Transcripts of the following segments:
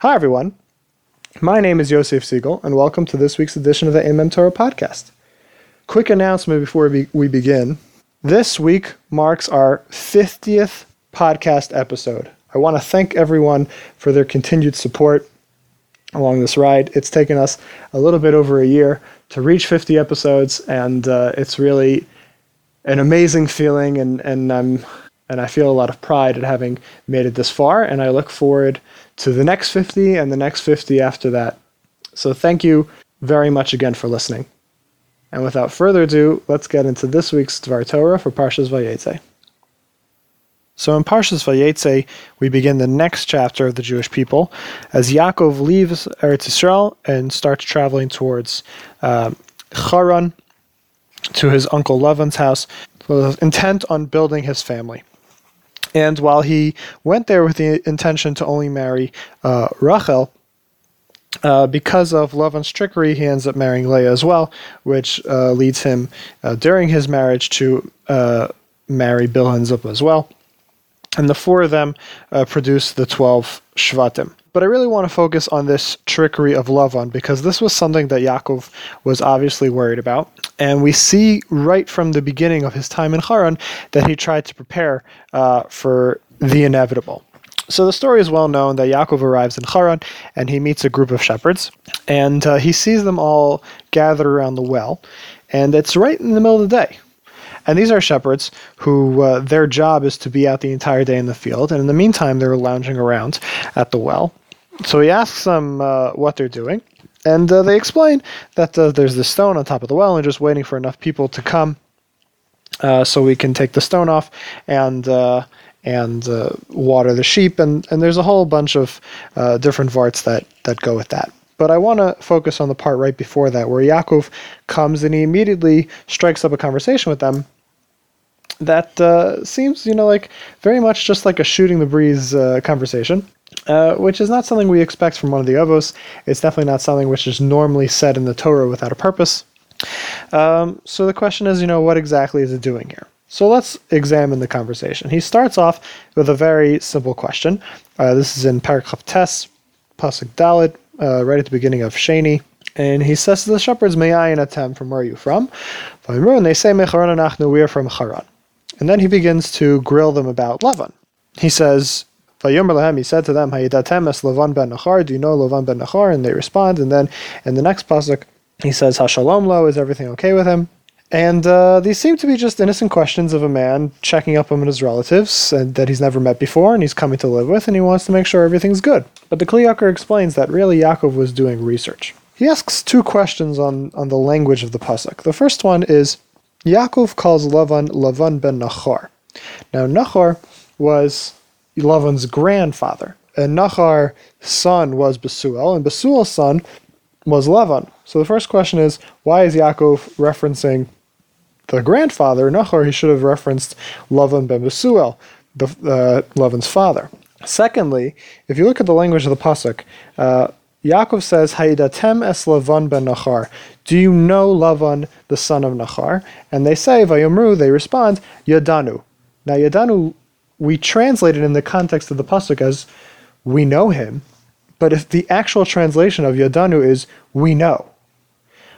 Hi, everyone. My name is Yosef Siegel, and welcome to this week's edition of the Aimem Torah podcast. Quick announcement before we, we begin. This week marks our 50th podcast episode. I want to thank everyone for their continued support along this ride. It's taken us a little bit over a year to reach 50 episodes, and uh, it's really an amazing feeling, and, and I'm and I feel a lot of pride at having made it this far, and I look forward to the next 50 and the next 50 after that. So thank you very much again for listening. And without further ado, let's get into this week's Dvar Torah for Parshas Vayeitzei. So in Parshas Vayeitzei, we begin the next chapter of the Jewish people as Yaakov leaves Eretz Yisrael and starts traveling towards uh, Charan to his uncle Lavan's house, intent on building his family. And while he went there with the intention to only marry uh, Rachel, uh, because of love and trickery, he ends up marrying Leah as well, which uh, leads him uh, during his marriage to uh, marry Bilhah and as well. And the four of them uh, produce the 12 Shvatim. But I really want to focus on this trickery of Lavan because this was something that Yaakov was obviously worried about. And we see right from the beginning of his time in Charan that he tried to prepare uh, for the inevitable. So the story is well known that Yaakov arrives in Charan and he meets a group of shepherds, and uh, he sees them all gathered around the well, and it's right in the middle of the day. And these are shepherds who uh, their job is to be out the entire day in the field, and in the meantime they're lounging around at the well. So he asks them uh, what they're doing, and uh, they explain that uh, there's this stone on top of the well, and just waiting for enough people to come uh, so we can take the stone off and uh, and uh, water the sheep, and, and there's a whole bunch of different varts that, that go with that. But I want to focus on the part right before that, where Yaakov comes and he immediately strikes up a conversation with them that seems, you know, like very much just like a shooting the breeze conversation, uh, which is not something we expect from one of the Avos. It's definitely not something which is normally said in the Torah without a purpose. Um, so the question is, you know, what exactly is it doing here? So let's examine the conversation. He starts off with a very simple question. Uh, this is in Paragraph Tes, Pasuk Dalet, uh, right at the beginning of Sheni. And he says to the shepherds, Me'ayin atem from where are you from? And they say, Mecharan anachnu, we are from Charan. And then he begins to grill them about Lavan. He says, he said to them, Hayidatem es Lavan ben Nachar, do you know Lavan ben Nachar? And they respond. And then in the next pasuk, he says, Hashalom lo, is everything okay with him? And uh, these seem to be just innocent questions of a man checking up on his relatives that he's never met before and he's coming to live with and he wants to make sure everything's good. But the Kli Yakar explains that really Yaakov was doing research. He asks two questions on, on the language of the Pasuk. The first one is Yaakov calls Lavan Lavan ben Nachor. Now, Nachor was Lavan's grandfather, and Nachor's son was Besuel, and Besuel's son was Lavan. So the first question is, why is Yaakov referencing the grandfather, Nachor? He should have referenced Lavan ben Besuel, the, uh, Lavan's father. Secondly, if you look at the language of the pasuk, uh, Yaakov says, Haidatem es Lavan ben Nachar. Do you know Lavan, the son of Nachar? And they say, Vayomru, they respond, Yadanu. Now, Yadanu, we translate it in the context of the Pasuk as, we know him. But if the actual translation of Yadanu is, we know.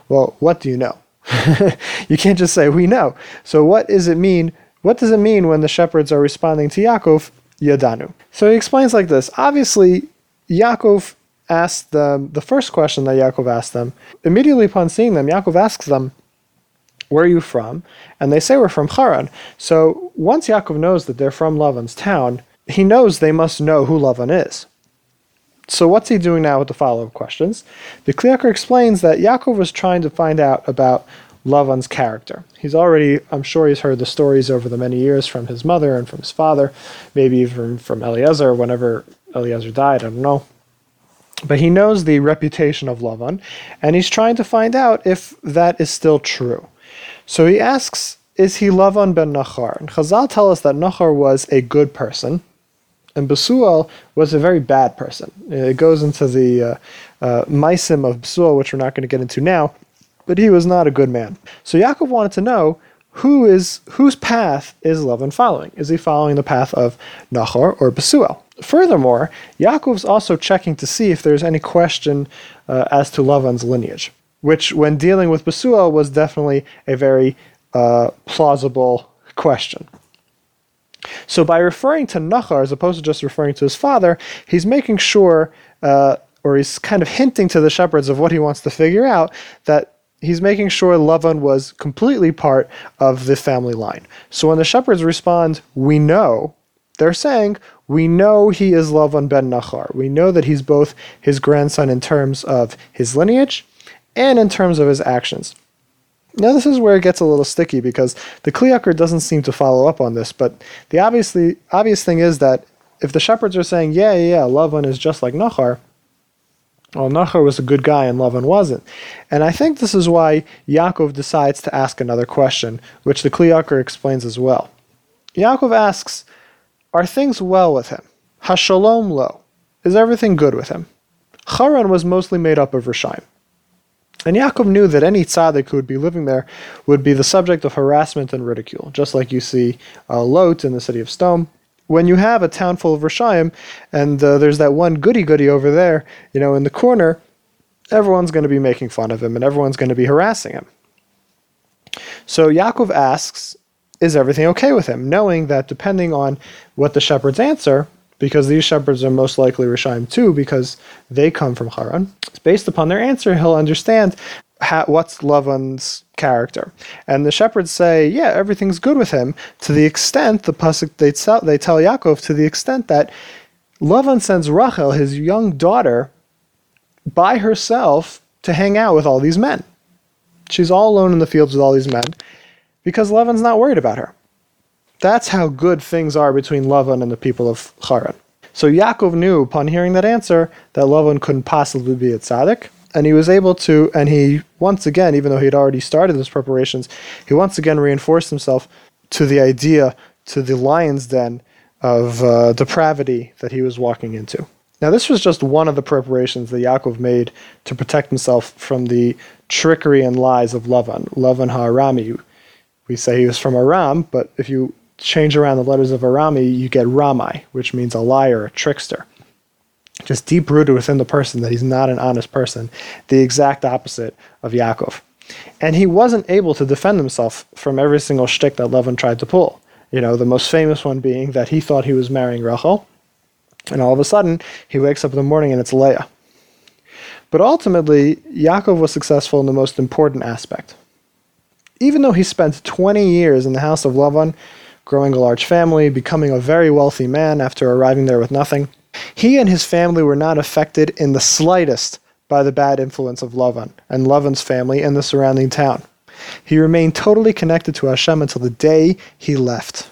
Well, what do you know? you can't just say, we know. So what does it mean? What does it mean when the shepherds are responding to Yaakov, Yadanu? So he explains like this. Obviously, Yaakov asked them the first question that Yaakov asked them. Immediately upon seeing them, Yaakov asks them, Where are you from? And they say, We're from Charan. So once Yaakov knows that they're from Lavan's town, he knows they must know who Lavan is. So what's he doing now with the follow-up questions? The Kli explains that Yaakov was trying to find out about Lavan's character. He's already, I'm sure he's heard the stories over the many years from his mother and from his father, maybe even from Eliezer whenever Eliezer died, I don't know. But he knows the reputation of Lavan, and he's trying to find out if that is still true. So he asks, is he Lavan ben Nachar? And Chazal tell us that Nachar was a good person, and Besuel was a very bad person. It goes into the uh, uh, of Besuel, which we're not going to get into now, but he was not a good man. So Yaakov wanted to know who is whose path is Lavan following? Is he following the path of Nachor or Besuel? Furthermore, Yaakov's also checking to see if there's any question uh, as to Lavan's lineage, which, when dealing with Besuel, was definitely a very uh, plausible question. So, by referring to Nachar as opposed to just referring to his father, he's making sure, uh, or he's kind of hinting to the shepherds of what he wants to figure out, that he's making sure Lavan was completely part of the family line. So, when the shepherds respond, We know, they're saying, we know he is Lavan ben Nachar. We know that he's both his grandson in terms of his lineage and in terms of his actions. Now, this is where it gets a little sticky because the Kli Yakar doesn't seem to follow up on this, but the obviously obvious thing is that if the shepherds are saying, yeah, yeah, yeah, Lavan is just like Nachar, well, Nachar was a good guy and Lavan wasn't. And I think this is why Yaakov decides to ask another question, which the Kli Yakar explains as well. Yaakov asks, are things well with him? Hashalom lo. Is everything good with him? Charan was mostly made up of Rishaim. And Yaakov knew that any tzaddik who would be living there would be the subject of harassment and ridicule, just like you see uh, Lot in the city of Sdom. When you have a town full of Rishaim, and uh, there's that one goody goody over there, you know, in the corner, everyone's going to be making fun of him and everyone's going to be harassing him. So Yaakov asks, is everything okay with him? Knowing that depending on what the shepherds answer, because these shepherds are most likely Rishaim too, because they come from Charan, based upon their answer, he'll understand how, what's Lavan's character. And the shepherds say, yeah, everything's good with him, to the extent, the pasuk they tell, they tell Yaakov, to the extent that Lavan sends Rachel, his young daughter, by herself to hang out with all these men. She's all alone in the fields with all these men because Lavan's not worried about her. That's how good things are between Lavan and the people of Charan. So Yaakov knew upon hearing that answer that Lavan couldn't possibly be a tzaddik, and he was able to, and he once again, even though he had already started those preparations, he once again reinforced himself to the idea, to the lion's den of uh, depravity that he was walking into. Now, this was just one of the preparations that Yaakov made to protect himself from the trickery and lies of Lavan, Lavan Harami. we say he was from Aram, but if you change around the letters of Arami, you get Ramai, which means a liar, a trickster. Just deep rooted within the person that he's not an honest person, the exact opposite of Yaakov. And he wasn't able to defend himself from every single shtick that Lavan tried to pull. You know, the most famous one being that he thought he was marrying Rachel, and all of a sudden he wakes up in the morning and it's Leah. But ultimately, Yaakov was successful in the most important aspect, even though he spent 20 years in the house of Lavan, growing a large family, becoming a very wealthy man after arriving there with nothing, he and his family were not affected in the slightest by the bad influence of Lavan and Lavan's family in the surrounding town. He remained totally connected to Hashem until the day he left.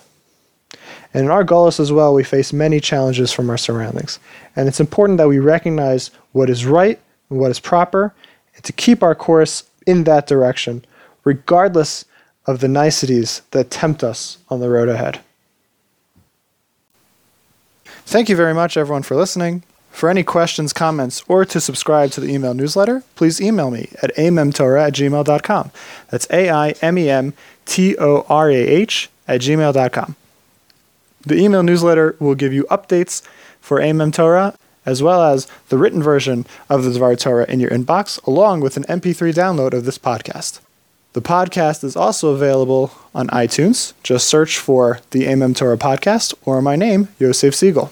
And in our Golus as well, we face many challenges from our surroundings. And it's important that we recognize what is right and what is proper, and to keep our course in that direction regardless of the niceties that tempt us on the road ahead. Thank you very much, everyone, for listening. For any questions, comments, or to subscribe to the email newsletter, please email me at aimemtorah at gmail.com. That's A I M E M T O R A H at gmail.com. The email newsletter will give you updates for Aimem Torah, as well as the written version of the Dvar Torah in your inbox, along with an MP3 download of this podcast. The podcast is also available on iTunes. Just search for the Aimem Torah podcast or my name, Yosef Siegel.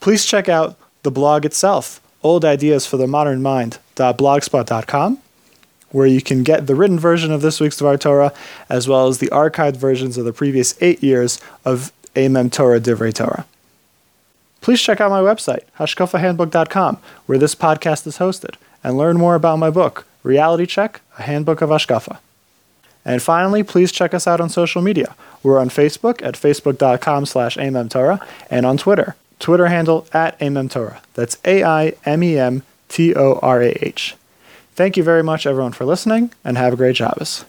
Please check out the blog itself, Old Ideas for the Modern where you can get the written version of this week's Dvar Torah, as well as the archived versions of the previous eight years of Aimem Torah Divrei Torah. Please check out my website, hashkafahandbook.com, where this podcast is hosted, and learn more about my book, Reality Check, a Handbook of Hashkafa. And finally, please check us out on social media. We're on Facebook at facebook.com slash aimemtorah and on Twitter, Twitter handle at aimemtorah. That's A-I-M-E-M-T-O-R-A-H. Thank you very much, everyone, for listening, and have a great Shabbos.